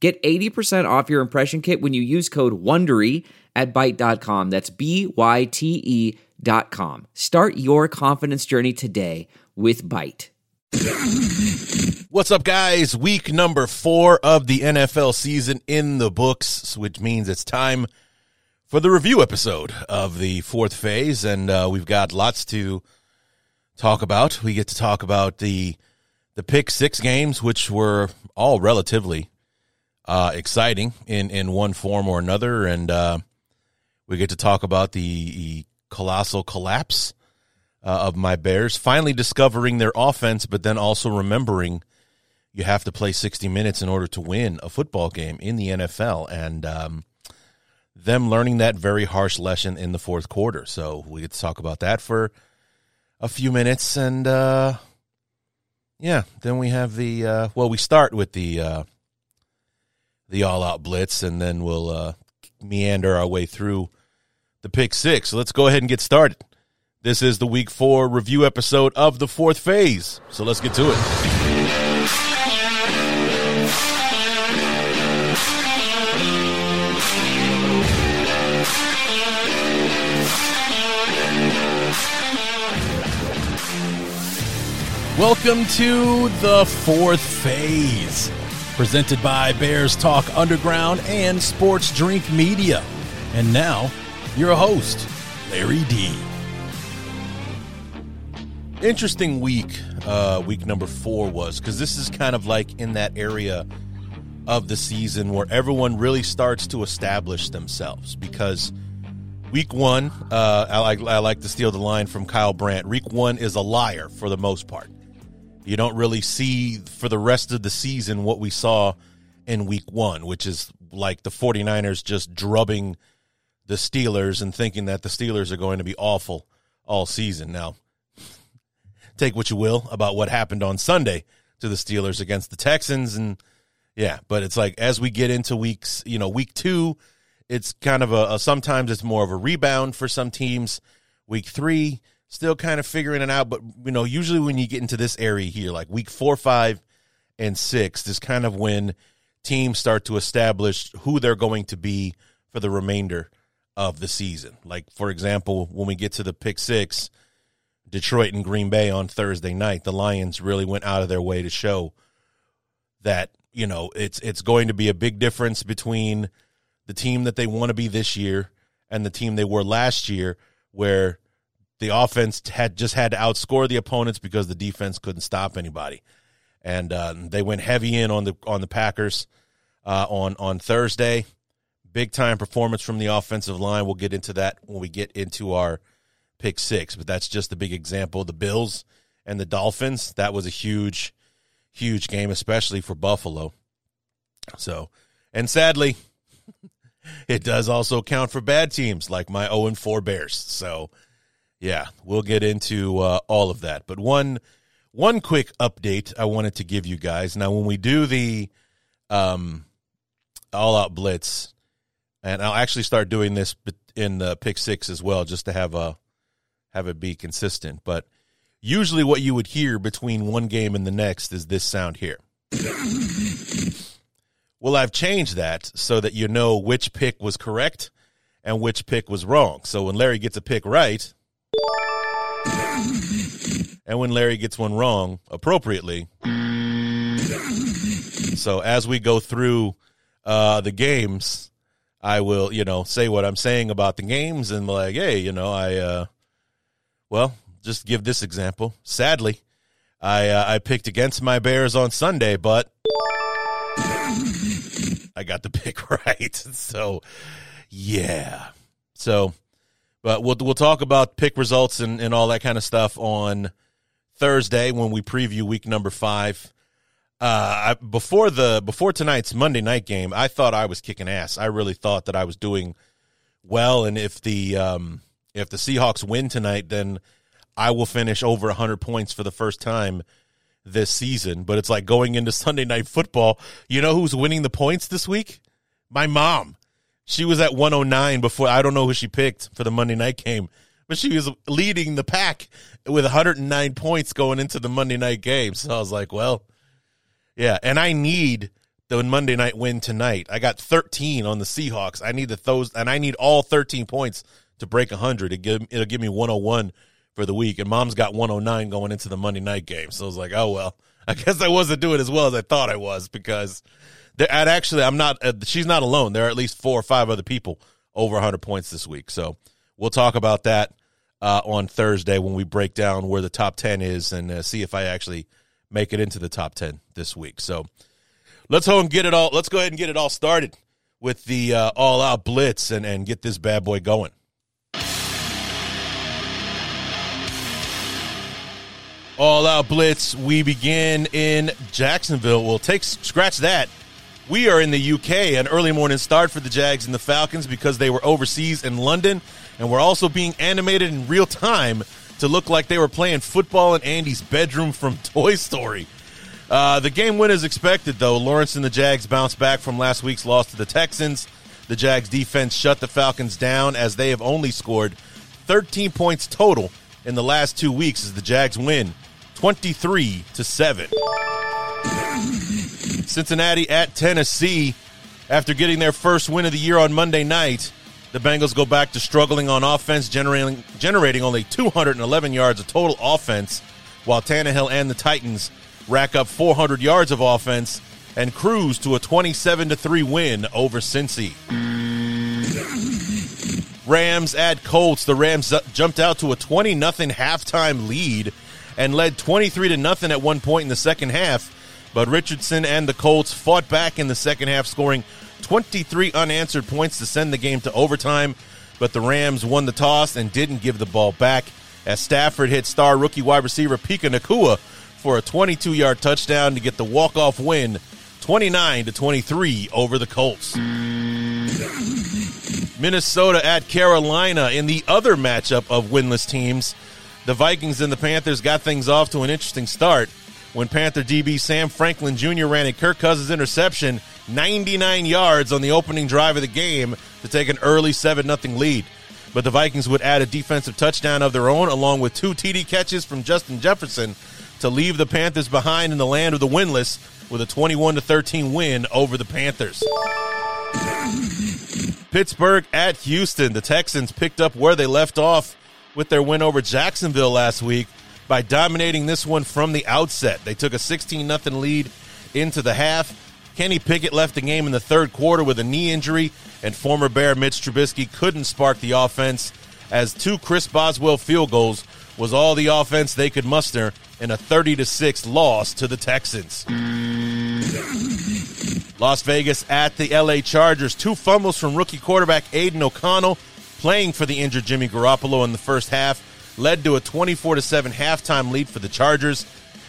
Get 80% off your impression kit when you use code WONDERY at Byte.com. That's B-Y-T-E dot com. Start your confidence journey today with Byte. What's up, guys? Week number four of the NFL season in the books, which means it's time for the review episode of the fourth phase. And uh, we've got lots to talk about. We get to talk about the the pick six games, which were all relatively uh, exciting in, in one form or another. And uh, we get to talk about the colossal collapse uh, of my Bears, finally discovering their offense, but then also remembering you have to play 60 minutes in order to win a football game in the NFL. And um, them learning that very harsh lesson in the fourth quarter. So we get to talk about that for a few minutes. And uh, yeah, then we have the, uh, well, we start with the uh, the all out blitz, and then we'll uh, meander our way through the pick six. So let's go ahead and get started. This is the week four review episode of the fourth phase. So let's get to it. Welcome to the fourth phase presented by Bears Talk Underground and Sports Drink Media. And now, your host, Larry D. Interesting week, uh, week number four was because this is kind of like in that area of the season where everyone really starts to establish themselves. Because week one, uh, I like I like to steal the line from Kyle Brandt. Week one is a liar for the most part you don't really see for the rest of the season what we saw in week one, which is like the 49ers just drubbing the Steelers and thinking that the Steelers are going to be awful all season. Now, take what you will about what happened on Sunday to the Steelers against the Texans. And yeah, but it's like as we get into weeks, you know, week two, it's kind of a, a sometimes it's more of a rebound for some teams. Week three, still kind of figuring it out. But you know, usually when you get into this area here, like week four, five, and six, is kind of when teams start to establish who they're going to be for the remainder of the season. Like for example, when we get to the pick six, Detroit and Green Bay on Thursday night, the Lions really went out of their way to show that you know it's it's going to be a big difference between the team that they want to be this year and the team they were last year, where the offense had just had to outscore the opponents because the defense couldn't stop anybody, and uh, they went heavy in on the on the Packers uh, on on Thursday. Big time performance from the offensive line. We'll get into that when we get into our pick six, but that's just a big example. The Bills and the Dolphins. That was a huge, huge game, especially for Buffalo. So, and sadly, it does also count for bad teams like my 0 and 4 Bears. So, yeah, we'll get into uh, all of that. But one one quick update I wanted to give you guys. Now, when we do the um, all out blitz, and I'll actually start doing this in the pick six as well, just to have a have it be consistent. But usually, what you would hear between one game and the next is this sound here. well, I've changed that so that you know which pick was correct and which pick was wrong. So when Larry gets a pick right, and when Larry gets one wrong, appropriately. So as we go through uh, the games, I will, you know, say what I'm saying about the games and like, hey, you know, I, uh, well, just give this example. Sadly, I uh, I picked against my Bears on Sunday, but I got the pick right. So, yeah. So but we'll we'll talk about pick results and, and all that kind of stuff on Thursday when we preview week number five. uh, I, before the before tonight's Monday night game, I thought I was kicking ass. I really thought that I was doing well, and if the um, if the Seahawks win tonight, then I will finish over 100 points for the first time this season. But it's like going into Sunday night football. You know who's winning the points this week? My mom. She was at 109 before. I don't know who she picked for the Monday night game, but she was leading the pack with 109 points going into the Monday night game. So I was like, well, yeah. And I need the Monday night win tonight. I got 13 on the Seahawks. I need the those, and I need all 13 points to break 100. It give, it'll give me 101 for the week. And mom's got 109 going into the Monday night game. So I was like, oh, well, I guess I wasn't doing as well as I thought I was because there, actually, I'm not, uh, she's not alone. There are at least four or five other people over 100 points this week. So we'll talk about that uh, on Thursday when we break down where the top 10 is and uh, see if I actually make it into the top 10 this week. So let's go and get it all. Let's go ahead and get it all started with the uh, all out blitz and, and get this bad boy going. All out blitz. We begin in Jacksonville. We'll take scratch that. We are in the UK, an early morning start for the Jags and the Falcons because they were overseas in London, and we're also being animated in real time to look like they were playing football in Andy's bedroom from Toy Story. Uh, the game win is expected, though. Lawrence and the Jags bounced back from last week's loss to the Texans. The Jags defense shut the Falcons down as they have only scored 13 points total in the last two weeks as the Jags win 23 to 7. Cincinnati at Tennessee. After getting their first win of the year on Monday night, the Bengals go back to struggling on offense, generating, generating only 211 yards of total offense, while Tannehill and the Titans rack up 400 yards of offense and cruise to a 27 3 win over Cincy. Rams at Colts. The Rams jumped out to a 20 0 halftime lead and led 23 to nothing at one point in the second half. But Richardson and the Colts fought back in the second half, scoring 23 unanswered points to send the game to overtime. But the Rams won the toss and didn't give the ball back as Stafford hit star rookie wide receiver Puka Nacua for a 22 yard touchdown to get the walk off win 29 to 23 over the Colts. Minnesota at Carolina in the other matchup of winless teams. The Vikings and the Panthers got things off to an interesting start when Panther DB Sam Franklin Jr. ran a Kirk Cousins interception 99 yards on the opening drive of the game to take an early 7 0 lead. But the Vikings would add a defensive touchdown of their own along with two TD catches from Justin Jefferson to leave the Panthers behind in the land of the winless with a 21 13 win over the Panthers. Pittsburgh at Houston. The Texans picked up where they left off with their win over Jacksonville last week by dominating this one from the outset. They took a 16 0 lead into the half. Kenny Pickett left the game in the third quarter with a knee injury, and former Bear Mitch Trubisky couldn't spark the offense as two Chris Boswell field goals was all the offense they could muster in a 30 to 6 loss to the Texans. Las Vegas at the LA Chargers. Two fumbles from rookie quarterback Aidan O'Connell playing for the injured Jimmy Garoppolo in the first half led to a 24 to 7 halftime lead for the Chargers.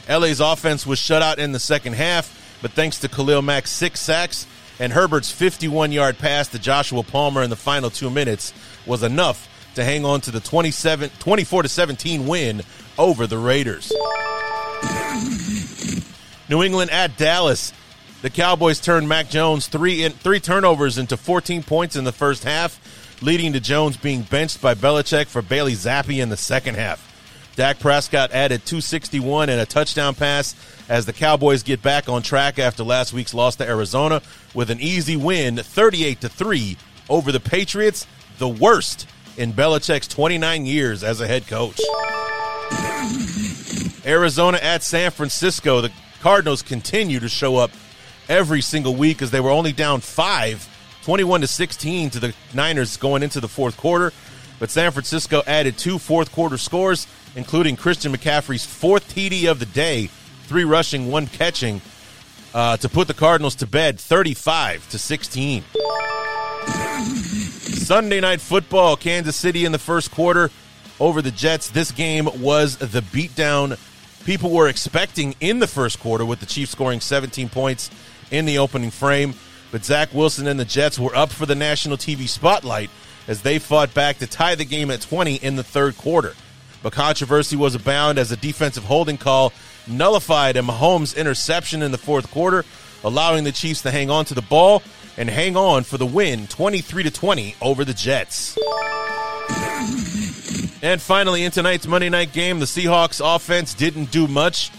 LA's offense was shut out in the second half, but thanks to Khalil Mack's six sacks and Herbert's 51 yard pass to Joshua Palmer in the final two minutes was enough to hang on to the 27, 24 to 17 win over the Raiders. New England at Dallas. The Cowboys turned Mac Jones three in, three turnovers into 14 points in the first half leading to Jones being benched by Belichick for Bailey Zappe in the second half. Dak Prescott added 261 and a touchdown pass as the Cowboys get back on track after last week's loss to Arizona with an easy win 38 to 3 over the Patriots, the worst in Belichick's 29 years as a head coach. Arizona at San Francisco, the Cardinals continue to show up every single week as they were only down 5 21 to 16 to the Niners going into the fourth quarter. But San Francisco added two fourth quarter scores, including Christian McCaffrey's fourth TD of the day, three rushing, one catching, uh, to put the Cardinals to bed 35 to 16. Sunday night football, Kansas City in the first quarter over the Jets. This game was the beatdown people were expecting in the first quarter, with the Chiefs scoring 17 points in the opening frame. But Zach Wilson and the Jets were up for the national TV spotlight as they fought back to tie the game at 20 in the third quarter. But controversy was abound as a defensive holding call nullified a Mahomes interception in the fourth quarter, allowing the Chiefs to hang on to the ball and hang on for the win 23 to 20 over the Jets. And finally, in tonight's Monday night game, the Seahawks offense didn't do much,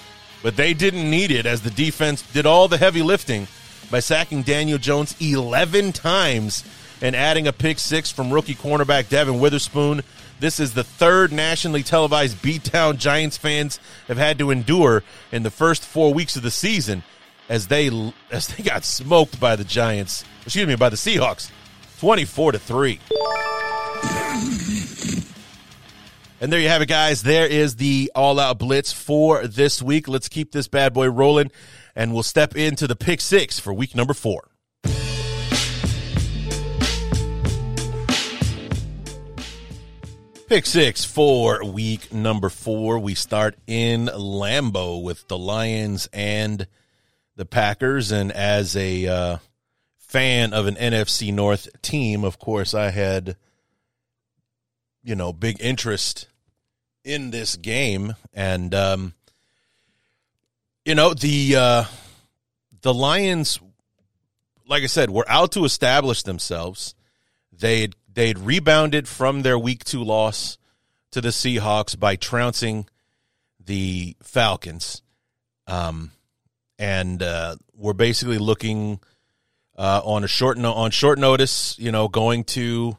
but they didn't need it as the defense did all the heavy lifting by sacking Daniel Jones 11 times and adding a pick six from rookie cornerback Devon Witherspoon. This is the third nationally televised beatdown Giants fans have had to endure in the first four weeks of the season as they as they got smoked by the Giants. Excuse me, by the Seahawks, twenty four to three. And there you have it, guys. There is the all out blitz for this week. Let's keep this bad boy rolling, and we'll step into the pick six for week number four. Pick six for week number four. We start in Lambeau with the Lions and the Packers. And as a uh, fan of an NFC North team, of course, I had, you know, big interest in this game. And, um, you know, the, uh, the Lions, like I said, were out to establish themselves. They had they'd rebounded from their week two loss to the Seahawks by trouncing the Falcons. Um, and uh, we're basically looking uh, on a short no- on short notice, you know, going to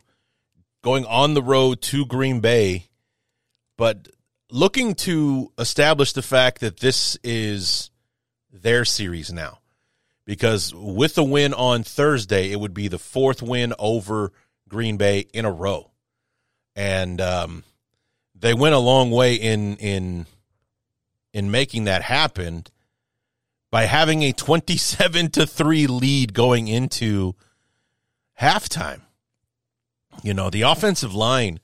going on the road to Green Bay, but looking to establish the fact that this is their series now. Because with the win on Thursday, it would be the fourth win over Green Bay in a row, and um, they went a long way in in in making that happen by having a twenty-seven to three lead going into halftime. You know, the offensive line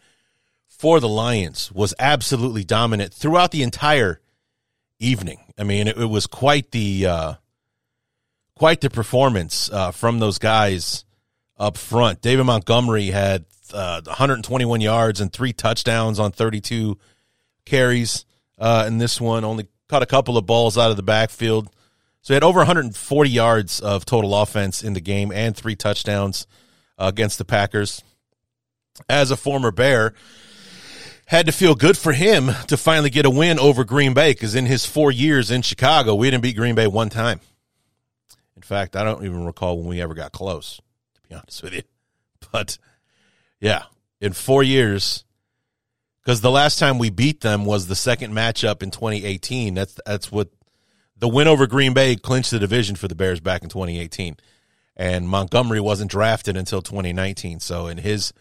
for the Lions was absolutely dominant throughout the entire evening. I mean, it, it was quite the uh, quite the performance uh, from those guys up front. David Montgomery had uh, 121 yards and three touchdowns on 32 carries uh, in this one. Only caught a couple of balls out of the backfield. So he had over 140 yards of total offense in the game and three touchdowns uh, against the Packers. As a former Bear, had to feel good for him to finally get a win over Green Bay because in his four years in Chicago, we didn't beat Green Bay one time. In fact, I don't even recall when we ever got close to be honest with you. But yeah, in four years, because the last time we beat them was the second matchup in 2018. That's that's what the win over Green Bay clinched the division for the Bears back in 2018, and Montgomery wasn't drafted until 2019. So in his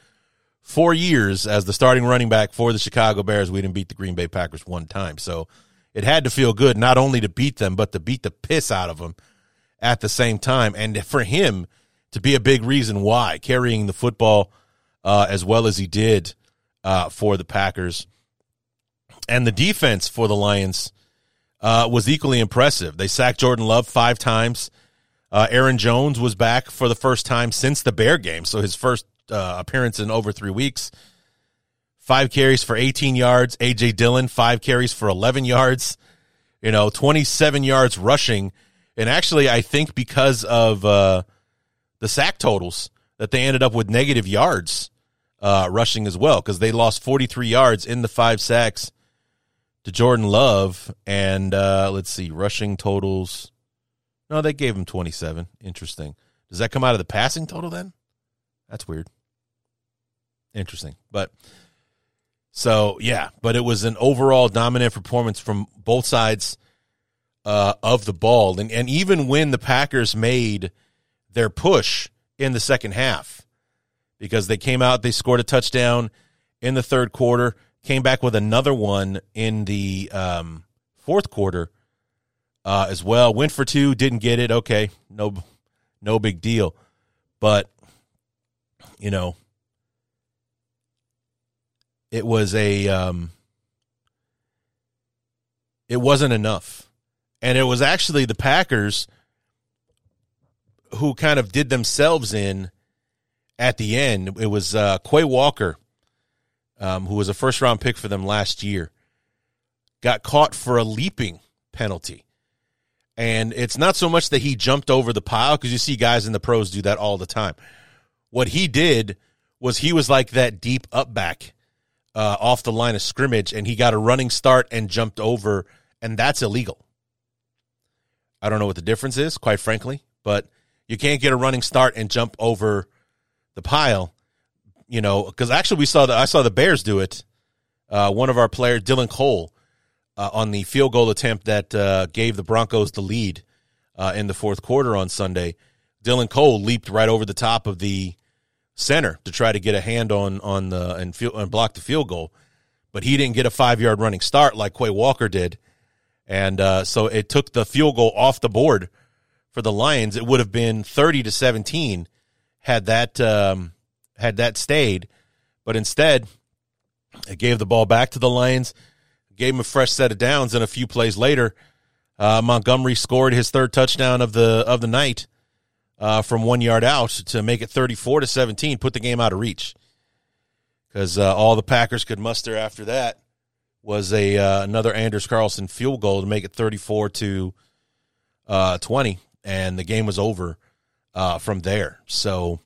four years as the starting running back for the Chicago Bears, we didn't beat the Green Bay Packers one time. So it had to feel good not only to beat them, but to beat the piss out of them at the same time. And for him to be a big reason why carrying the football uh, as well as he did uh, for the Packers. And the defense for the Lions uh, was equally impressive. They sacked Jordan Love five times. Uh, Aaron Jones was back for the first time since the Bear game, so his first uh, appearance in over three weeks. Five carries for 18 yards. AJ Dillon, five carries for 11 yards. You know, 27 yards rushing. And actually, I think because of uh, the sack totals that they ended up with negative yards uh, rushing as well because they lost 43 yards in the five sacks to Jordan Love. And uh, let's see, rushing totals. No, they gave him 27. Interesting. Does that come out of the passing total then? That's weird. Interesting. But so, yeah, but it was an overall dominant performance from both sides uh, of the ball. And, and even when the Packers made – their push in the second half because they came out, they scored a touchdown in the third quarter, came back with another one in the um, fourth quarter uh, as well. Went for two, didn't get it. Okay, no, no big deal. But you know, it was a um, it wasn't enough. And it was actually the Packers who kind of did themselves in at the end. It was uh, Quay Walker, um, who was a first round pick for them last year, got caught for a leaping penalty. And it's not so much that he jumped over the pile because you see guys in the pros do that all the time. What he did was he was like that deep up back uh, off the line of scrimmage and he got a running start and jumped over, and that's illegal. I don't know what the difference is, quite frankly, but you can't get a running start and jump over the pile, you know, because actually we saw the I saw the Bears do it. Uh, one of our players, Dylan Cole, uh, on the field goal attempt that uh, gave the Broncos the lead uh, in the fourth quarter on Sunday. Dylan Cole leaped right over the top of the center to try to get a hand on on the and, field, and block the field goal, but he didn't get a five yard running start like Quay Walker did, and uh, so it took the field goal off the board for the Lions. It would have been thirty to seventeen had that um, had that stayed, but instead it gave the ball back to the Lions gave him a fresh set of downs, and a few plays later, uh, Montgomery scored his third touchdown of the of the night uh, from one yard out to make it thirty four to seventeen, put the game out of reach. Because uh, all the Packers could muster after that was a uh, another Anders Carlson field goal to make it thirty four to uh, twenty, and the game was over uh, from there. So,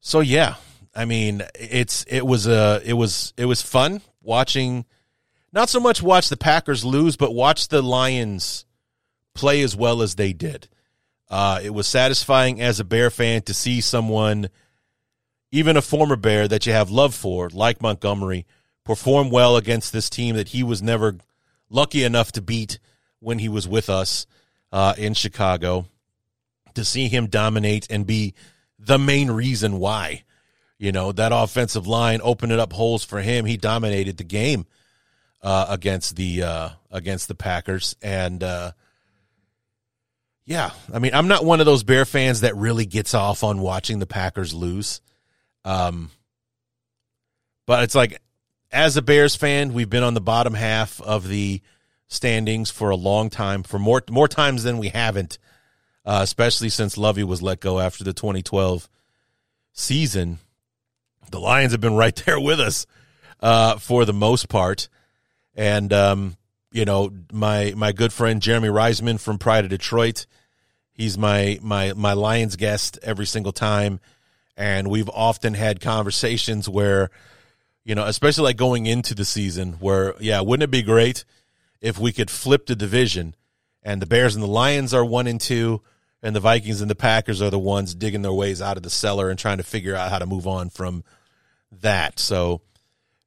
so yeah, I mean, it's it was a it was it was fun watching not so much watch the Packers lose, but watch the Lions play as well as they did. Uh, it was satisfying as a Bear fan to see someone, even a former Bear that you have love for, like Montgomery, perform well against this team that he was never lucky enough to beat when he was with us uh, in Chicago. To see him dominate and be the main reason why, you know, that offensive line opened up holes for him. He dominated the game uh, against the uh, against the Packers, and uh, yeah, I mean, I'm not one of those Bear fans that really gets off on watching the Packers lose. Um, but it's like, as a Bears fan, we've been on the bottom half of the standings for a long time, for more more times than we haven't, uh, especially since Lovie was let go after the 2012 season. The Lions have been right there with us uh, for the most part. And um, you know, my my good friend Jeremy Reisman from Pride of Detroit, he's my my my Lions guest every single time, and we've often had conversations where, you know, especially like going into the season, where yeah, wouldn't it be great if we could flip the division, and the Bears and the Lions are one and two, and the Vikings and the Packers are the ones digging their ways out of the cellar and trying to figure out how to move on from that. So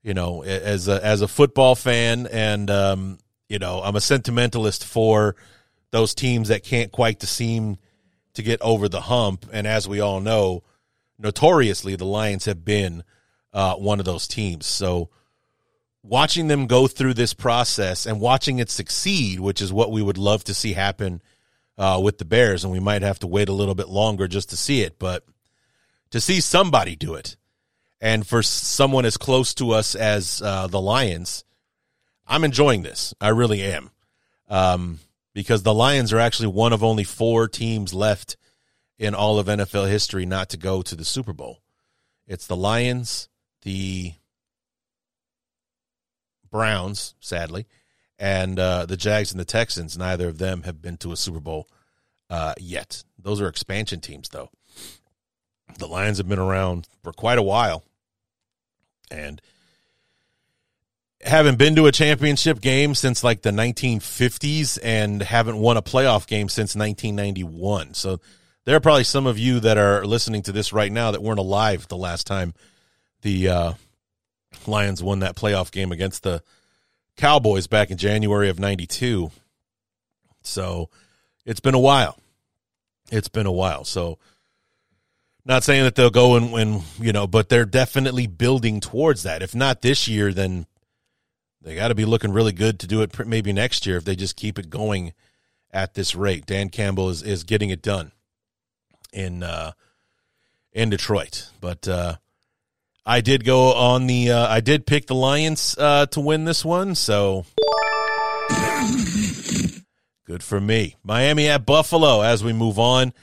you know, as a as a football fan, and um, you know, I'm a sentimentalist for those teams that can't quite seem to get over the hump. And as we all know, notoriously, the Lions have been uh, one of those teams. So watching them go through this process and watching it succeed, which is what we would love to see happen uh, with the Bears, and we might have to wait a little bit longer just to see it, but to see somebody do it and for someone as close to us as uh, the Lions, I'm enjoying this. I really am. Um, because the Lions are actually one of only four teams left in all of NFL history not to go to the Super Bowl. It's the Lions, the Browns, sadly, and uh, the Jags and the Texans. Neither of them have been to a Super Bowl uh, yet. Those are expansion teams, though. The Lions have been around for quite a while, and haven't been to a championship game since like the 1950s and haven't won a playoff game since 1991. So there are probably some of you that are listening to this right now that weren't alive the last time the uh, Lions won that playoff game against the Cowboys back in January of 92. So it's been a while. It's been a while. So not saying that they'll go and win, you know, but they're definitely building towards that. If not this year, then they got to be looking really good to do it maybe next year if they just keep it going at this rate. Dan Campbell is, is getting it done in uh, in Detroit, but uh, I did go on the uh, I did pick the Lions uh, to win this one, so Good for me. Miami at Buffalo as we move on.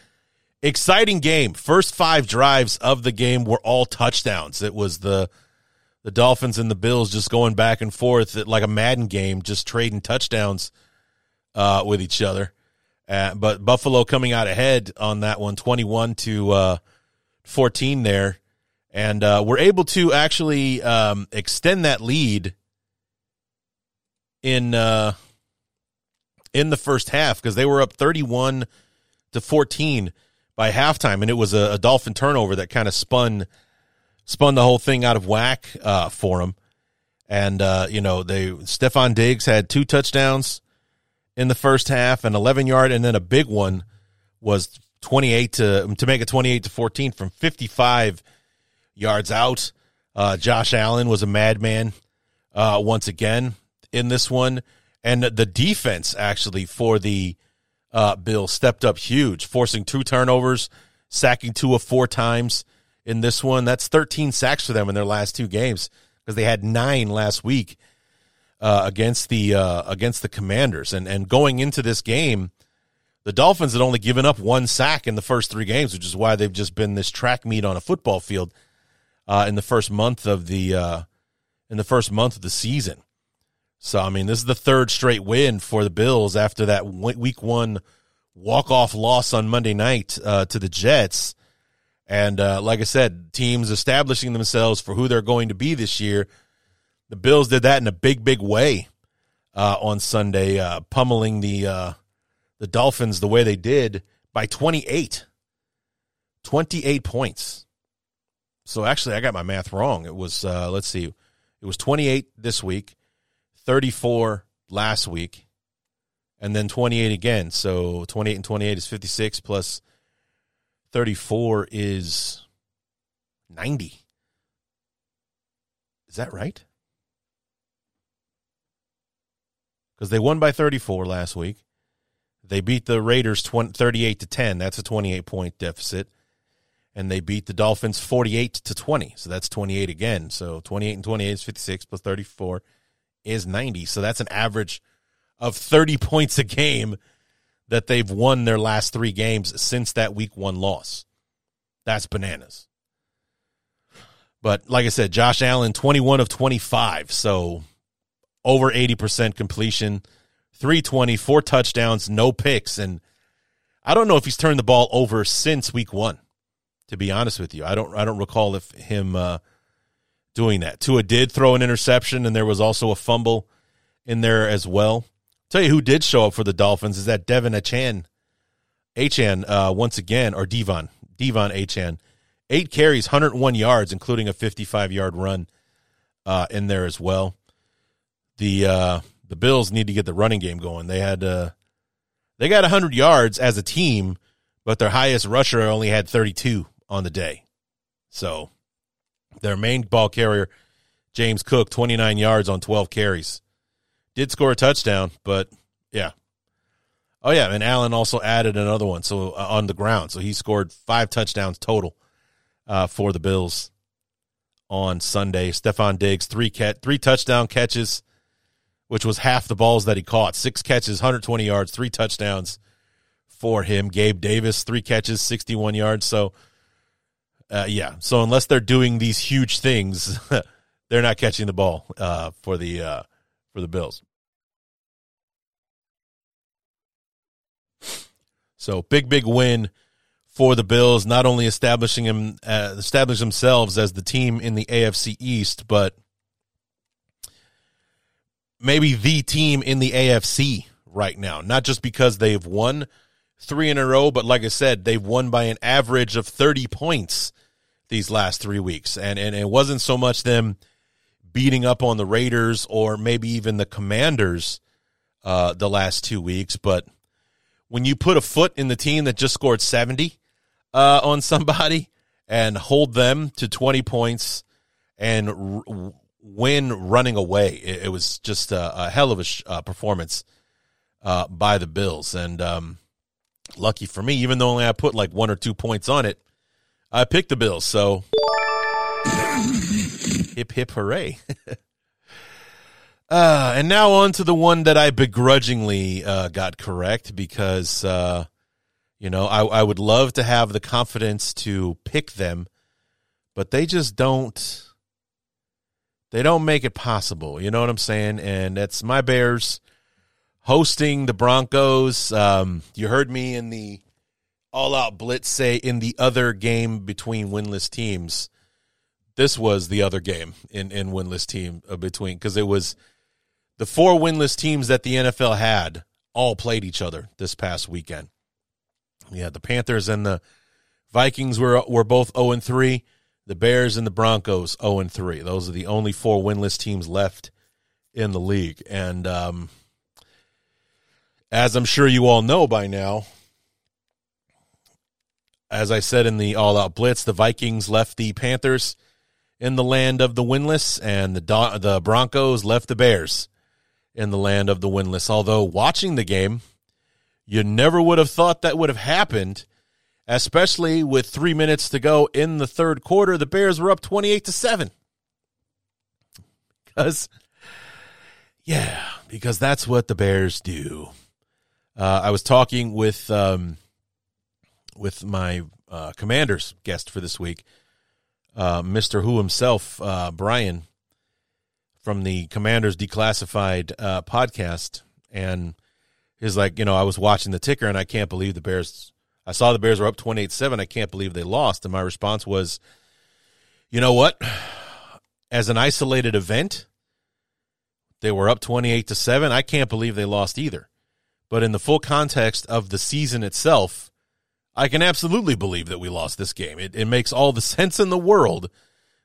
Exciting game. First five drives of the game were all touchdowns. It was the the Dolphins and the Bills just going back and forth like a Madden game, just trading touchdowns uh, with each other. Uh, but Buffalo coming out ahead on that one, 21 to uh, 14 there. And uh, we're able to actually um, extend that lead in uh, in the first half because they were up 31 to 14 by halftime, and it was a, a Dolphin turnover that kind of spun spun the whole thing out of whack uh, for him. And uh, you know, they Stefon Diggs had two touchdowns in the first half, an 11 yard, and then a big one was 28 to to make it 28 to 14 from 55 yards out. Uh, Josh Allen was a madman uh, once again in this one, and the defense actually for the uh, Bill stepped up huge, forcing two turnovers, sacking Tua four times in this one. That's 13 sacks for them in their last two games because they had nine last week uh, against the uh, against the Commanders. And and going into this game, the Dolphins had only given up one sack in the first three games, which is why they've just been this track meet on a football field uh, in the first month of the uh, in the first month of the season. So, I mean, this is the third straight win for the Bills after that week one walk off loss on Monday night uh, to the Jets. And uh, like I said, teams establishing themselves for who they're going to be this year. The Bills did that in a big, big way uh, on Sunday, uh, pummeling the uh, the Dolphins the way they did by 28. 28 points. So actually, I got my math wrong. It was, uh, let's see, it was 28 this week. 34 last week, and then 28 again. So 28 and 28 is 56 plus 34 is 90. Is that right? Because they won by 34 last week. They beat the Raiders 20, 38 to 10. That's a 28 point deficit. And they beat the Dolphins 48 to 20. So that's 28 again. So 28 and 28 is 56 plus 34 is 90. So that's an average of 30 points a game that they've won their last three games since that week one loss. That's bananas. But like I said, Josh Allen, 21 of 25. So over 80% completion, 320, four touchdowns, no picks. And I don't know if he's turned the ball over since week one, to be honest with you. I don't, I don't recall if him, uh, doing that. Tua did throw an interception, and there was also a fumble in there as well. Tell you who did show up for the Dolphins is that De'Von Achane, Achane uh, once again, or De'Von, De'Von Achane. Eight carries, 101 yards, including a 55 yard run uh, in there as well. The uh, the Bills need to get the running game going. They had uh, they got 100 yards as a team, but their highest rusher only had 32 on the day. So their main ball carrier, James Cook, 29 yards on 12 carries. Did score a touchdown, but yeah. Oh, yeah. And Allen also added another one so uh, on the ground. So he scored five touchdowns total uh, for the Bills on Sunday. Stefon Diggs, three, cat, three touchdown catches, which was half the balls that he caught. Six catches, 120 yards, three touchdowns for him. Gabe Davis, three catches, 61 yards. So, uh, yeah. So unless they're doing these huge things, they're not catching the ball uh, for the uh, for the Bills. So big, big win for the Bills. Not only establishing them, uh, establish themselves as the team in the AFC East, but maybe the team in the AFC right now. Not just because they've won three in a row, but like I said, they've won by an average of 30 points these last three weeks. And, and it wasn't so much them beating up on the Raiders or maybe even the Commanders uh, the last two weeks, but when you put a foot in the team that just scored 70 uh, on somebody and hold them to 20 points and r- win running away, it, it was just a, a, hell of a sh- uh, performance uh, by the Bills. And um, lucky for me, even though only I put like one or two points on it, I picked the Bills. So hip hip hooray. Uh, and now on to the one that I begrudgingly uh, got correct because, uh, you know, I, I would love to have the confidence to pick them, but they just don't. They don't make it possible. You know what I'm saying? And that's my Bears hosting the Broncos. Um, you heard me in the all out blitz say in the other game between winless teams. This was the other game in, in winless team uh, between because it was the four winless teams that the NFL had all played each other this past weekend. Yeah, the Panthers and the Vikings were were both 0 and 3. The Bears and the Broncos 0 and 3. Those are the only four winless teams left in the league. And um, as I'm sure you all know by now, as I said in the All Out Blitz, the Vikings left the Panthers in the land of the winless, and the the Broncos left the Bears in the land of the winless. Although watching the game, you never would have thought that would have happened, especially with three minutes to go in the third quarter. The Bears were up twenty-eight to seven. Because, yeah, because that's what the Bears do. Uh, I was talking with um, with my uh, Commanders guest for this week, uh, Mister Who himself, uh, Brian, from the Commanders Declassified uh, podcast, and he's like, you know, I was watching the ticker and I can't believe the Bears. I saw the Bears were up twenty eight seven. I can't believe they lost, and my response was, you know what? As an isolated event, they were up twenty eight to seven. I can't believe they lost either but in the full context of the season itself, I can absolutely believe that we lost this game. It, it makes all the sense in the world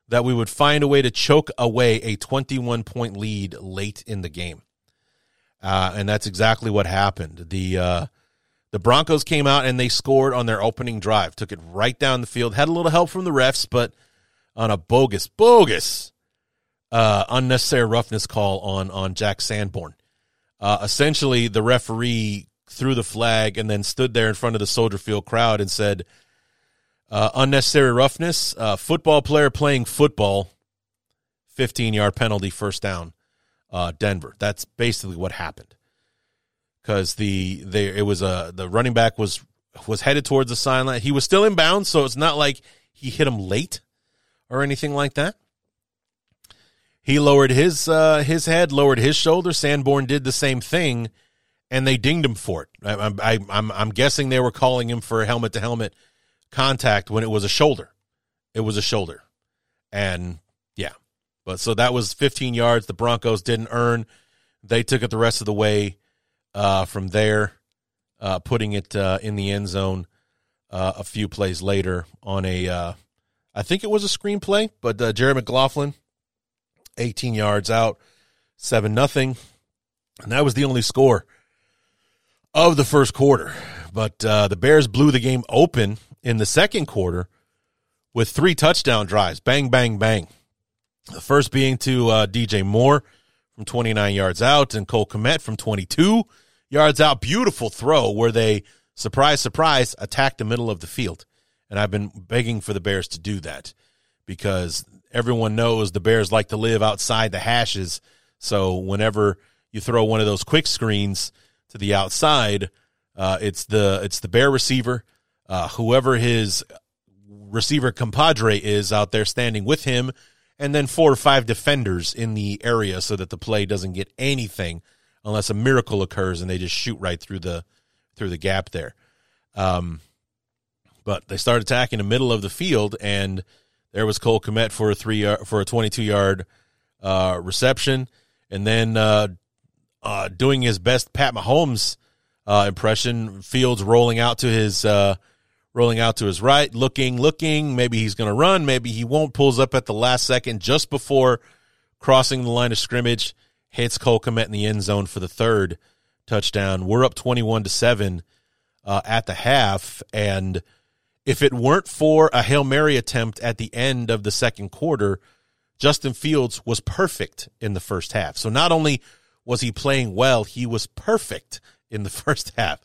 that we would find a way to choke away a 21 point lead late in the game. Uh, and that's exactly what happened. The uh, the Broncos came out and they scored on their opening drive, took it right down the field, had a little help from the refs, but on a bogus, bogus, uh, unnecessary roughness call on on Jack Sanborn. Uh, essentially, the referee threw the flag and then stood there in front of the Soldier Field crowd and said, uh, "Unnecessary roughness. Uh, football player playing football. Fifteen yard penalty, first down. Uh, Denver. That's basically what happened. Because the they it was a the running back was was headed towards the sideline. He was still in bounds, so it's not like he hit him late or anything like that. He lowered his uh, his head, lowered his shoulder. Sanborn did the same thing, and they dinged him for it. I, I, I'm I'm guessing they were calling him for a helmet to helmet contact when it was a shoulder. It was a shoulder, and yeah, but so that was 15 yards. The Broncos didn't earn. They took it the rest of the way uh, from there, uh, putting it uh, in the end zone uh, a few plays later on a, uh, I think it was a screenplay, but uh, Jaleel McLaughlin 18 yards out, 7 nothing. And that was the only score of the first quarter. But uh, the Bears blew the game open in the second quarter with three touchdown drives. Bang, bang, bang. The first being to uh, DJ Moore from 29 yards out and Cole Kmet from 22 yards out. Beautiful throw where they, surprise, surprise, attacked the middle of the field. And I've been begging for the Bears to do that because everyone knows the Bears like to live outside the hashes. So whenever you throw one of those quick screens to the outside, uh, it's the it's the Bear receiver, uh, whoever his receiver compadre is out there standing with him, and then four or five defenders in the area so that the play doesn't get anything unless a miracle occurs and they just shoot right through the through the gap there. Um, but they start attacking the middle of the field and there was Cole Kmet for a three yard, for a 22 yard uh, reception, and then uh, uh, doing his best Pat Mahomes uh, impression. Fields rolling out to his uh, rolling out to his right, looking, looking. Maybe he's going to run. Maybe he won't. Pulls up at the last second, just before crossing the line of scrimmage. Hits Cole Kmet in the end zone for the third touchdown. We're up 21 to seven uh, at the half, and if it weren't for a Hail Mary attempt at the end of the second quarter, Justin Fields was perfect in the first half. So not only was he playing well, he was perfect in the first half.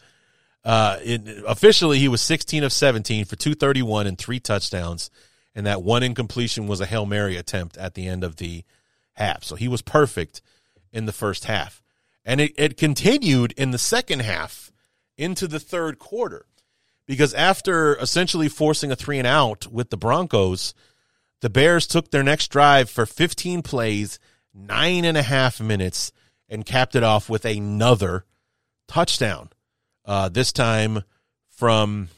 Uh, it, officially, he was 16 of 17 for 231 and three touchdowns, and that one incompletion was a Hail Mary attempt at the end of the half. So he was perfect in the first half. And it, it continued in the second half into the third quarter. Because after essentially forcing a three and out with the Broncos, the Bears took their next drive for 15 plays, nine and a half minutes, and capped it off with another touchdown. Uh, this time from,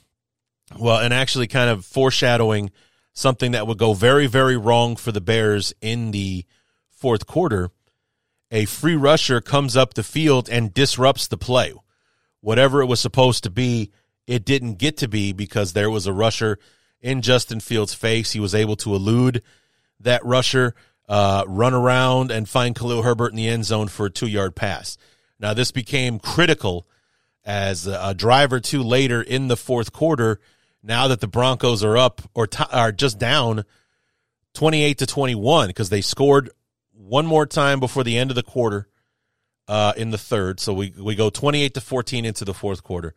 well, and actually kind of foreshadowing something that would go very, very wrong for the Bears in the fourth quarter. A free rusher comes up the field and disrupts the play. Whatever it was supposed to be, it didn't get to be because there was a rusher in Justin Fields' face. He was able to elude that rusher, uh, run around, and find Khalil Herbert in the end zone for a two yard pass. Now, this became critical as a drive or two later in the fourth quarter now that the Broncos are up or t- are just down 28 to 21 because they scored one more time before the end of the quarter uh, in the third. So we, we go 28 to 14 into the fourth quarter.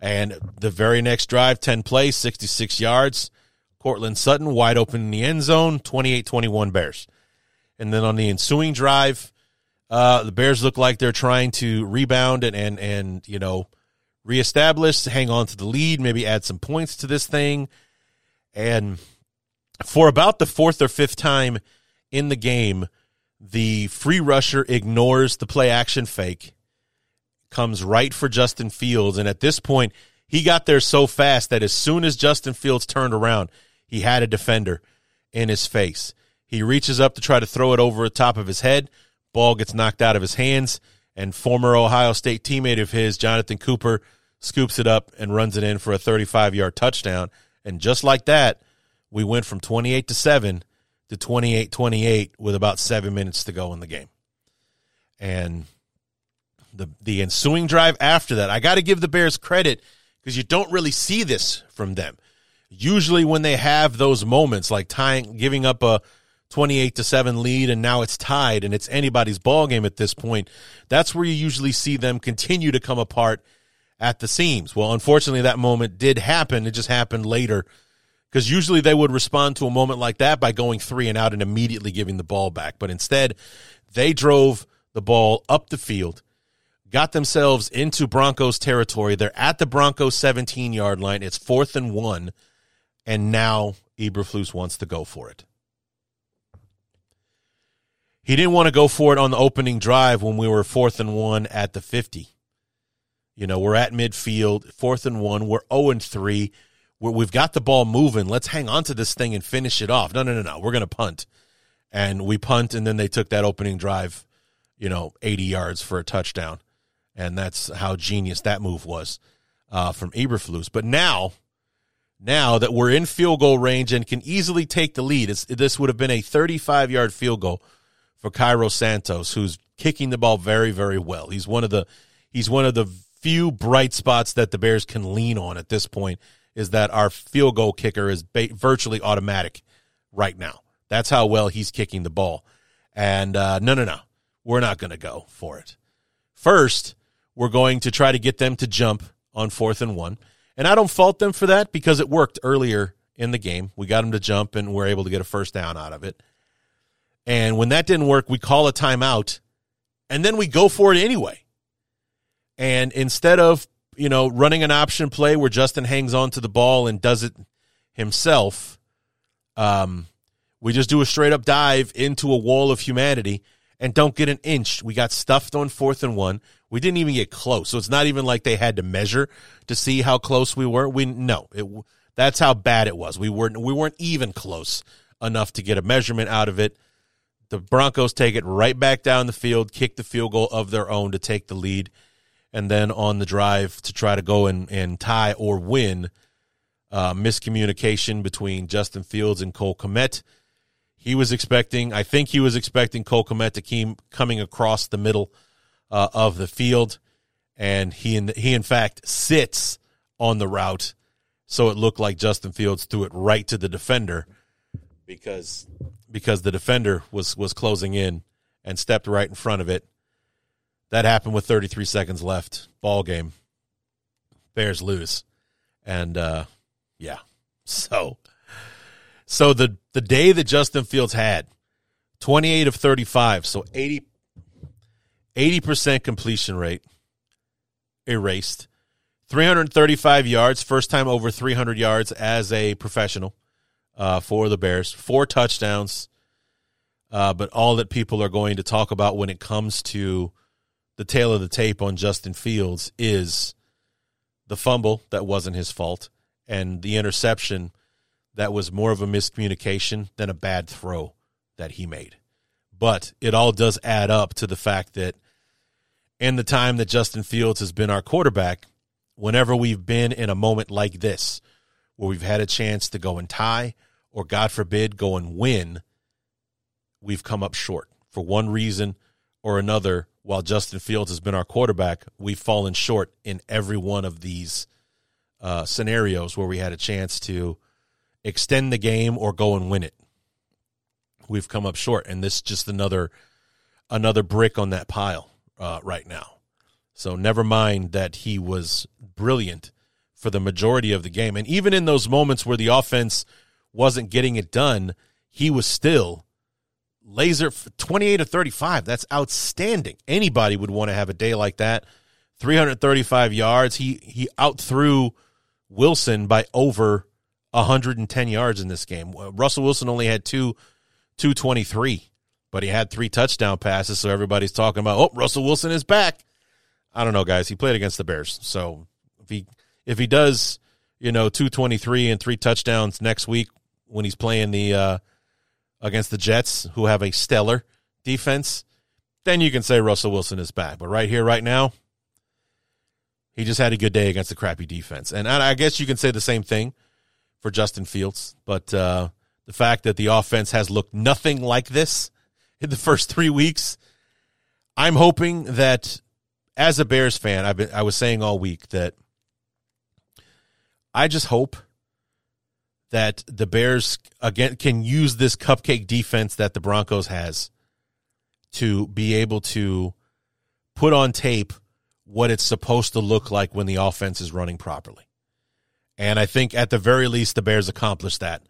And the very next drive, 10 plays, 66 yards. Courtland Sutton wide open in the end zone, 28 21 Bears. And then on the ensuing drive, uh, the Bears look like they're trying to rebound and, and, and you know, reestablish, hang on to the lead, maybe add some points to this thing. And for about the fourth or fifth time in the game, the free rusher ignores the play action fake, comes right for Justin Fields. And at this point, he got there so fast that as soon as Justin Fields turned around, he had a defender in his face. He reaches up to try to throw it over the top of his head. Ball gets knocked out of his hands and former Ohio State teammate of his, Jonathan Cooper, scoops it up and runs it in for a 35 yard touchdown. And just like that, we went from 28 to 7 to 28 28 with about seven minutes to go in the game. And the, the ensuing drive after that, I got to give the Bears credit because you don't really see this from them. Usually, when they have those moments like tying, giving up a 28 to 7 lead and now it's tied and it's anybody's ball game at this point. That's where you usually see them continue to come apart at the seams. Well unfortunately that moment did happen. It just happened later because usually they would respond to a moment like that by going three and out and immediately giving the ball back. But instead they drove the ball up the field got themselves into broncos territory. They're at the broncos 17 yard line. It's fourth and one and now eberflus wants to go for it he didn't want to go for it on the opening drive when we were fourth and one at the 50. You know, we're at midfield, fourth and one. We're 0 and 3. We're, we've got the ball moving. Let's hang on to this thing and finish it off. No, no, no, no. We're going to punt. And we punt, and then they took that opening drive, you know, 80 yards for a touchdown. And that's how genius that move was uh, from Eberflus. But now, now that we're in field goal range and can easily take the lead, this would have been a 35 yard field goal for Cairo Santos, who's kicking the ball very, very well. He's one of the he's one of the few bright spots that the Bears can lean on at this point. Is that our field goal kicker is ba- virtually automatic right now. That's how well he's kicking the ball. And uh, no, no, no, we're not going to go for it. First, we're going to try to get them to jump on fourth and one. And I don't fault them for that because it worked earlier in the game. We got them to jump and we're able to get a first down out of it. And when that didn't work, we call a timeout and then we go for it anyway. And instead of, you know, running an option play where Justin hangs on to the ball and does it himself, um, we just do a straight up dive into a wall of humanity and don't get an inch. We got stuffed on fourth and one. We didn't even get close. So it's not even like they had to measure to see how close we were. We no, it, that's how bad it was. We weren't we weren't even close enough to get a measurement out of it. The Broncos take it right back down the field, kick the field goal of their own to take the lead, and then on the drive to try to go and, and tie or win. Uh, miscommunication between Justin Fields and Cole Kmet. He was expecting, I think he was expecting Cole Kmet to keep coming across the middle uh, of the field, and he in, he in fact sits on the route, so it looked like Justin Fields threw it right to the defender because because the defender was was closing in and stepped right in front of it. That happened with 33 seconds left. Ball game. Bears lose. And uh yeah. So so the the day that Justin Fields had 28 of 35, so 80 80% completion rate, erased. 335 yards, first time over 300 yards as a professional uh, for the Bears. Four touchdowns. Uh, but all that people are going to talk about when it comes to the tale of the tape on Justin Fields is the fumble that wasn't his fault and the interception that was more of a miscommunication than a bad throw that he made. But it all does add up to the fact that in the time that Justin Fields has been our quarterback, whenever we've been in a moment like this, where we've had a chance to go and tie, or God forbid, go and win, we've come up short for one reason or another. While Justin Fields has been our quarterback, we've fallen short in every one of these uh, scenarios where we had a chance to extend the game or go and win it. We've come up short, and this is just another another brick on that pile uh, right now. So never mind that he was brilliant for the majority of the game, and even in those moments where the offense wasn't getting it done, he was still laser 28 to 35. That's outstanding. Anybody would want to have a day like that. 335 yards. He he outthrew Wilson by over 110 yards in this game. Uh, Russell Wilson only had two 223, but he had three touchdown passes. So everybody's talking about, oh, Russell Wilson is back. I don't know, guys. He played against the Bears, so if he if he does, you know, 223 and three touchdowns next week when he's playing the uh, against the Jets, who have a stellar defense, then you can say Russell Wilson is back. But right here, right now, he just had a good day against a crappy defense. And I guess you can say the same thing for Justin Fields. But uh, the fact that the offense has looked nothing like this in the first three weeks, I'm hoping that as a Bears fan, I've been, I was saying all week that I just hope that the Bears again can use this cupcake defense that the Broncos has to be able to put on tape what it's supposed to look like when the offense is running properly. And I think at the very least, the Bears accomplished that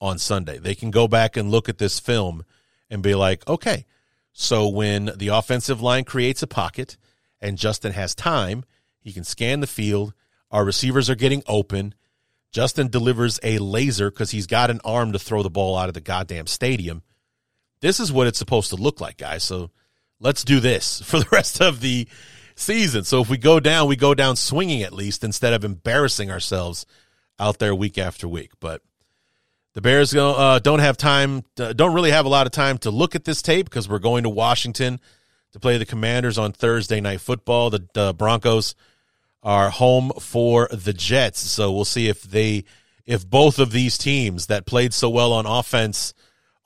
on Sunday. They can go back and look at this film and be like, okay, so when the offensive line creates a pocket and Justin has time, he can scan the field. Our receivers are getting open. Justin delivers a laser because he's got an arm to throw the ball out of the goddamn stadium. This is what it's supposed to look like, guys. So let's do this for the rest of the season. So if we go down, we go down swinging at least instead of embarrassing ourselves out there week after week. But the Bears uh, don't have time, don't really have a lot of time to look at this tape because we're going to Washington to play the Commanders on Thursday night football. The, the Broncos are home for the Jets, so we'll see if they, if both of these teams that played so well on offense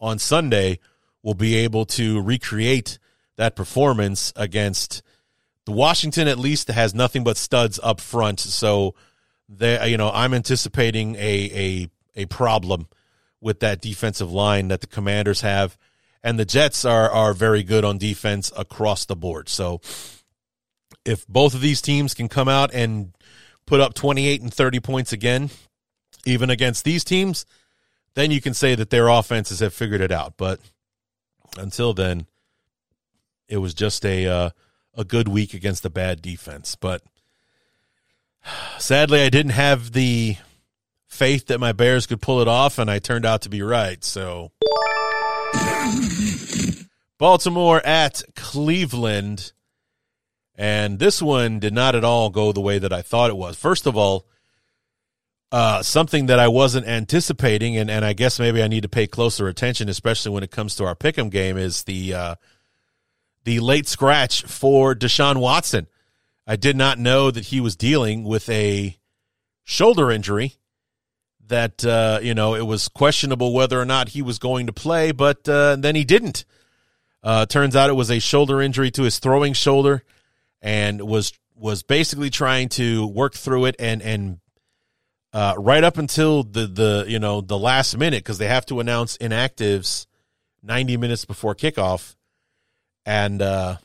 on Sunday will be able to recreate that performance against the Washington at least has nothing but studs up front, so they you know I'm anticipating a a a problem with that defensive line that the Commanders have, and the Jets are are very good on defense across the board. So if both of these teams can come out and put up 28 and 30 points again, even against these teams, then you can say that their offenses have figured it out. But until then, it was just a uh, a good week against a bad defense. But sadly, I didn't have the faith that my Bears could pull it off, and I turned out to be right. So, Baltimore at Cleveland. And this one did not at all go the way that I thought it was. First of all, uh, something that I wasn't anticipating, and, and I guess maybe I need to pay closer attention, especially when it comes to our pick'em game, is the uh, the late scratch for Deshaun Watson. I did not know that he was dealing with a shoulder injury. That uh, you know, it was questionable whether or not he was going to play, but uh, then he didn't. Uh, turns out it was a shoulder injury to his throwing shoulder, and was was basically trying to work through it and and uh, right up until the the you know the last minute because they have to announce inactives ninety minutes before kickoff and uh,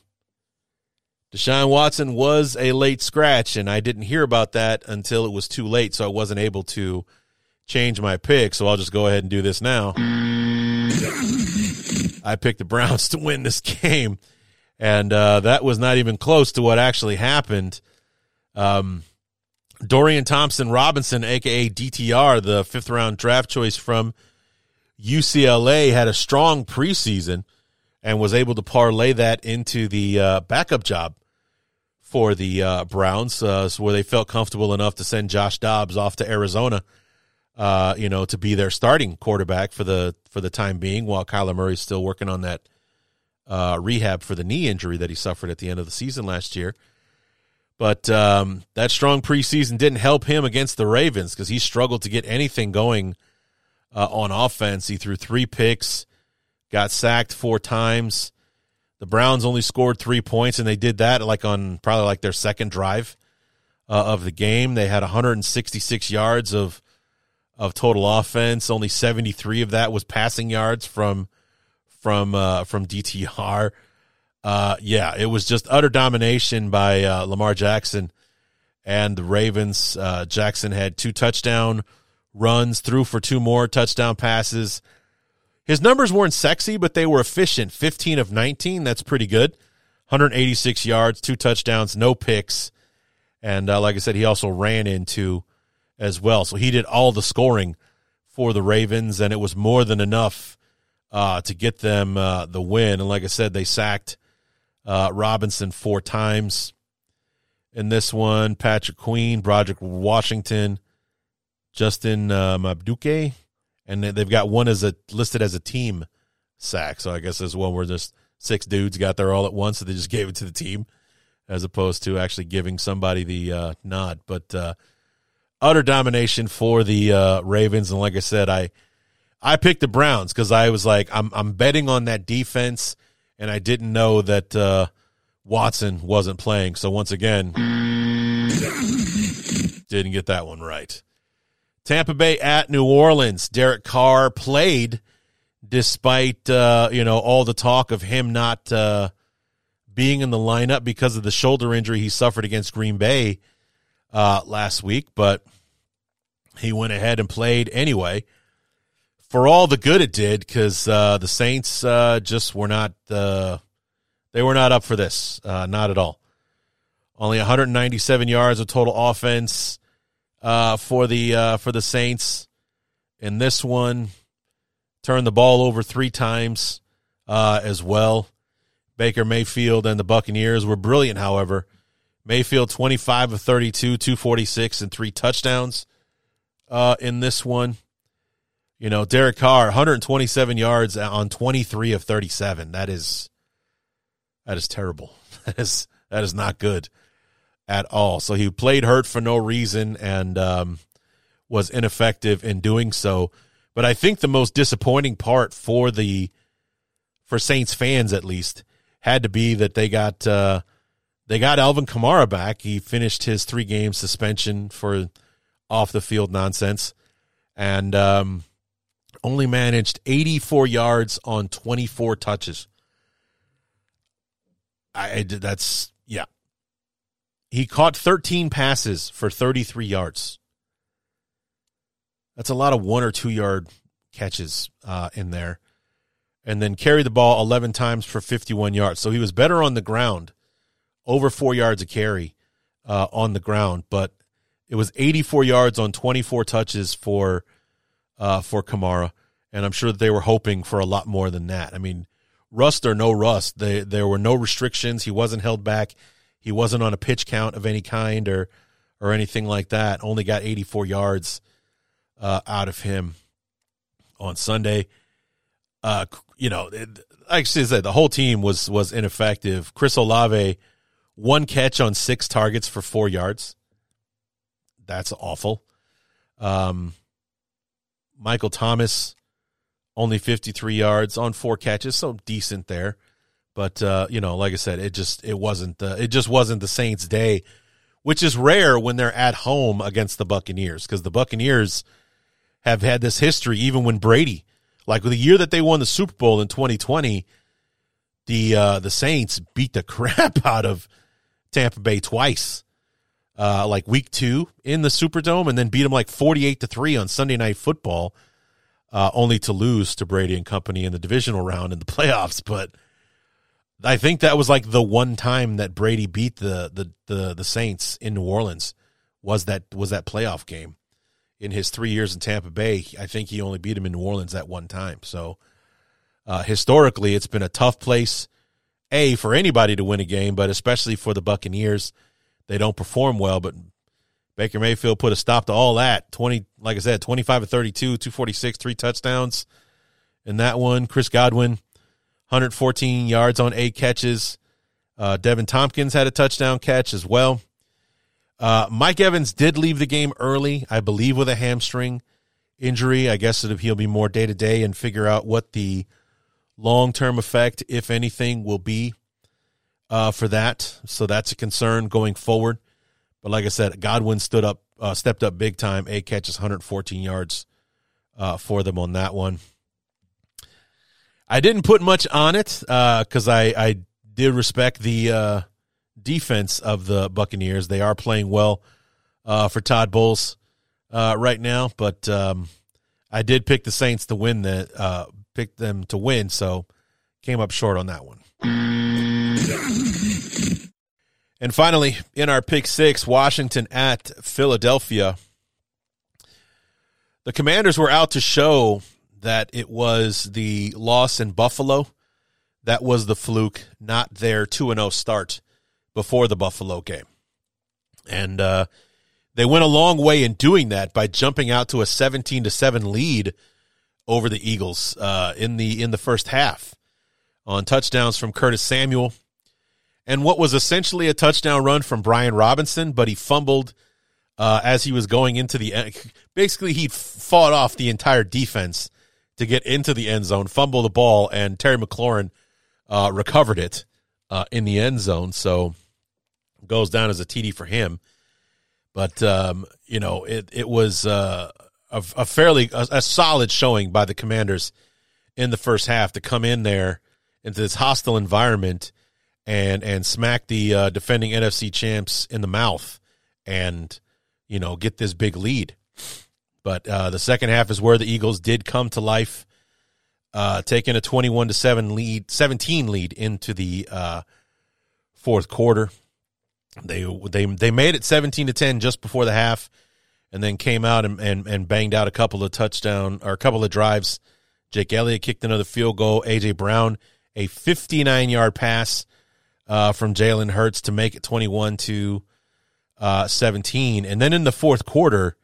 Deshaun Watson was a late scratch, and I didn't hear about that until it was too late, so I wasn't able to change my pick. So I'll just go ahead and do this now. I picked the Browns to win this game, and uh, that was not even close to what actually happened. Um, Dorian Thompson Robinson, aka DTR, the fifth round draft choice from UCLA, had a strong preseason and was able to parlay that into the uh, backup job for the uh, Browns, uh, where they felt comfortable enough to send Josh Dobbs off to Arizona, uh, you know, to be their starting quarterback for the for the time being, while Kyler Murray's still working on that uh, rehab for the knee injury that he suffered at the end of the season last year. But um, that strong preseason didn't help him against the Ravens because he struggled to get anything going uh, on offense. He threw three picks, got sacked four times. The Browns only scored three points, and they did that like on probably like their second drive uh, of the game. They had 166 yards of of total offense. Only 73 of that was passing yards from from uh, from DTR. Uh, yeah, it was just utter domination by uh, Lamar Jackson and the Ravens. Uh, Jackson had two touchdown runs, threw for two more touchdown passes. His numbers weren't sexy, but they were efficient. 15 of 19, that's pretty good. 186 yards, two touchdowns, no picks. And uh, like I said, he also ran into as well. So he did all the scoring for the Ravens, and it was more than enough uh, to get them uh, the win. And like I said, they sacked uh, Robinson four times in this one. Patrick Queen, Broderick Washington, Justin uh, Madubuike, and they've got one as a listed as a team sack. So I guess there's one where just six dudes got there all at once, so they just gave it to the team as opposed to actually giving somebody the uh, nod. But uh, utter domination for the uh, Ravens, and like I said, I I picked the Browns because I was like, I'm I'm betting on that defense and I didn't know that uh, Watson wasn't playing. So once again, didn't get that one right. Tampa Bay at New Orleans. Derek Carr played despite uh, you know all the talk of him not uh, being in the lineup because of the shoulder injury he suffered against Green Bay uh, last week, but he went ahead and played anyway for all the good it did, because uh, the Saints uh, just were not uh, they were not up for this, uh, not at all. Only 197 yards of total offense uh, for the uh, for the Saints in this one. Turned the ball over three times as well. Baker Mayfield and the Buccaneers were brilliant, however. Mayfield 25 of 32, 246, and three touchdowns in this one. You know, Derek Carr, 127 yards on 23 of 37. That is that is terrible. That is that is not good at all. So he played hurt for no reason and um, was ineffective in doing so. But I think the most disappointing part for the for Saints fans at least had to be that they got uh, they got Alvin Kamara back. He finished his three game suspension for off the field nonsense, and um, only managed 84 yards on 24 touches. I, did that's yeah. He caught 13 passes for 33 yards. That's a lot of one or two yard catches uh, in there. And then carried the ball 11 times for 51 yards. So he was better on the ground, over four yards a carry uh, on the ground. But it was 84 yards on 24 touches for uh, for Kamara, and I'm sure that they were hoping for a lot more than that. I mean, rust or no rust, they, there were no restrictions. He wasn't held back. He wasn't on a pitch count of any kind or or anything like that. Only got 84 yards uh, out of him on Sunday. Uh, you know, it, like I said, the whole team was was ineffective. Chris Olave, one catch on six targets for four yards. That's awful. Um, Michael Thomas, only 53 yards on four catches, so decent there. But uh, you know, like I said, it just it wasn't the it just wasn't the Saints' day, which is rare when they're at home against the Buccaneers because the Buccaneers have had this history even when Brady, like the year that they won the Super Bowl in 2020, the uh, the Saints beat the crap out of Tampa Bay twice uh, like week two in the Superdome, and then beat them like forty-eight to three on Sunday Night Football, uh, only to lose to Brady and company in the divisional round in the playoffs. But I think that was like the one time that Brady beat the the the, the Saints in New Orleans was that was that playoff game in his three years in Tampa Bay. I think he only beat him in New Orleans that one time. So uh, historically, it's been a tough place, a for anybody to win a game, but especially for the Buccaneers. They don't perform well, but Baker Mayfield put a stop to all that. Twenty, like I said, twenty-five of thirty-two, two forty-six, three touchdowns in that one. Chris Godwin, 114 yards on eight catches. Uh, Deven Thompkins had a touchdown catch as well. Uh, Mike Evans did leave the game early, I believe, with a hamstring injury. I guess that he'll be more day to day and figure out what the long term effect, if anything, will be uh, for that. So that's a concern going forward. But like I said, Godwin stood up, uh, stepped up big time. Eight catches, 114 yards uh, for them on that one. I didn't put much on it because uh, I, I did respect the uh, defense of the Buccaneers. They are playing well uh, for Todd Bowles right now, but um, I did pick the Saints to win that picked them to win, so came up short on that one. And finally, in our pick six, Washington at Philadelphia. The commanders were out to show that it was the loss in Buffalo that was the fluke, not their 2 0 start before the Buffalo game. And uh, they went a long way in doing that by jumping out to a 17 to 7 lead over the Eagles uh, in the in the first half on touchdowns from Curtis Samuel and what was essentially a touchdown run from Brian Robinson, but he fumbled uh, as he was going into the end. Basically, he fought off the entire defense to get into the end zone, fumble the ball, and Terry McLaurin uh, recovered it uh, in the end zone. So goes down as a TD for him. But um, you know, it it was uh, a, a fairly a, a, solid showing by the Commanders in the first half to come in there into this hostile environment and and smack the uh, defending NFC champs in the mouth and you know get this big lead. But uh, the second half is where the Eagles did come to life, uh, taking a twenty-one to seven lead, seventeen lead into the uh, fourth quarter. They they they made it seventeen to ten just before the half and then came out and, and, and banged out a couple of touchdown or a couple of drives. Jake Elliott kicked another field goal. AJ Brown a 59 yard pass uh, from Jalen Hurts to make it 21 to uh, 17. And then in the fourth quarter,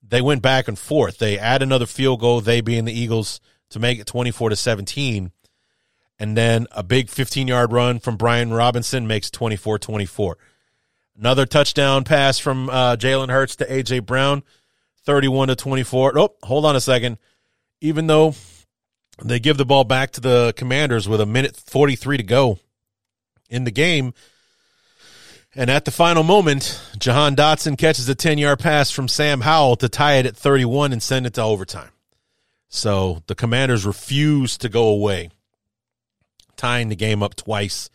they went back and forth. They add another field goal, they being the Eagles, to make it 24 to 17. And then a big 15 yard run from Brian Robinson makes 24 24. Another touchdown pass from uh, Jalen Hurts to AJ Brown, thirty-one to twenty-four. Oh, hold on a second. Even though they give the ball back to the Commanders with a minute forty-three to go in the game, and at the final moment, Jahan Dotson catches a ten-yard pass from Sam Howell to tie it at thirty-one and send it to overtime. So the Commanders refuse to go away, tying the game up twice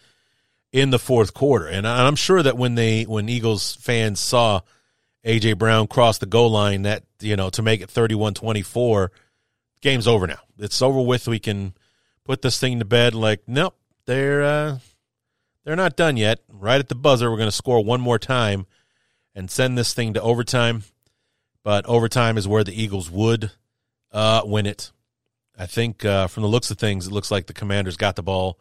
in the fourth quarter. And I'm sure that when they when Eagles fans saw AJ Brown cross the goal line that, you know, to make it 31-24, game's over now. It's over with. We can put this thing to bed like, nope, they're uh they're not done yet. Right at the buzzer, we're going to score one more time and send this thing to overtime. But overtime is where the Eagles would uh, win it. I think uh, from the looks of things, it looks like the Commanders got the ball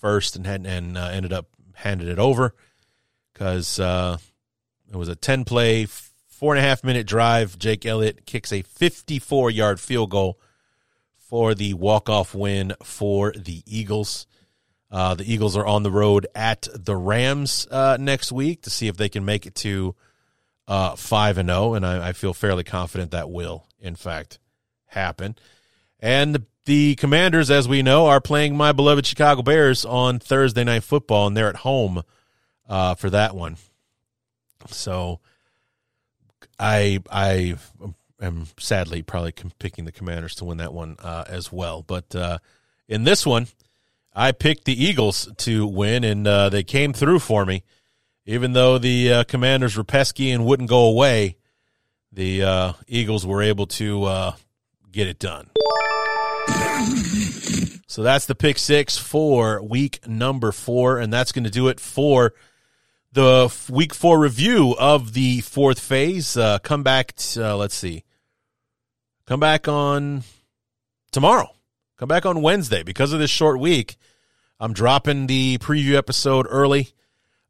first and had, and uh, ended up handed it over because uh, it was a 10 play, four and a half minute drive. Jake Elliott kicks a 54 yard field goal for the walk off win for the Eagles. Uh, the Eagles are on the road at the Rams uh, next week to see if they can make it to uh, five and zero, oh, and I, feel fairly confident that will, in fact, happen. And the the Commanders, as we know, are playing my beloved Chicago Bears on Thursday Night Football, and they're at home uh, for that one. So, I I am sadly probably picking the Commanders to win that one uh, as well. But uh, in this one, I picked the Eagles to win, and uh, they came through for me. Even though the uh, Commanders were pesky and wouldn't go away, the uh, Eagles were able to get it done. So that's the pick six for week number four, and that's going to do it for the week four review of the fourth phase. Uh, come back, t- uh, let's see, come back on tomorrow. Come back on Wednesday because of this short week. I'm dropping the preview episode early.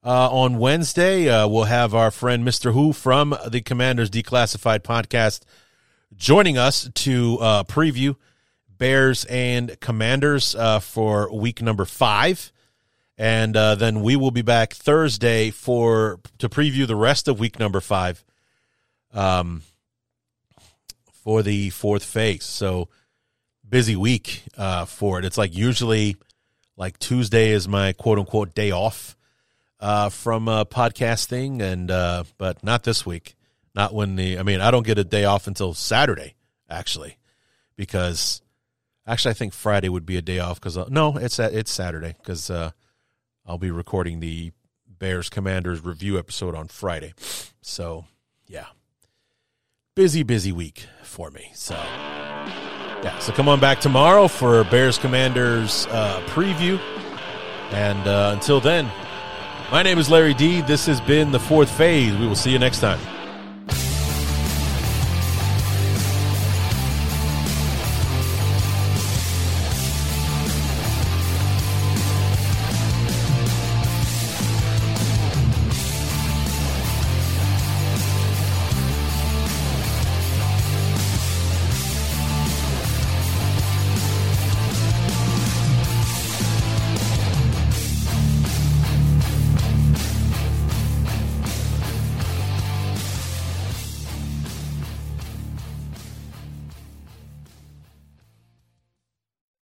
Uh, on Wednesday, uh, we'll have our friend Mr. Who from the Commanders Declassified podcast joining us to uh, preview Bears and Commanders uh, for week number five. And uh, then we will be back Thursday for to preview the rest of week number five um, for the fourth phase. So busy week uh, for it. It's like usually like Tuesday is my quote unquote day off uh, from uh, podcasting, and uh, but not this week. Not when the I mean I don't get a day off until Saturday actually, because actually I think Friday would be a day off because uh, no it's it's Saturday because uh, I'll be recording the Bears Commanders review episode on Friday. So yeah, busy busy week for me. So. Yeah, so come on back tomorrow for Bears Commanders uh, preview. And uh, until then, my name is Larry D. This has been the fourth phase. We will see you next time.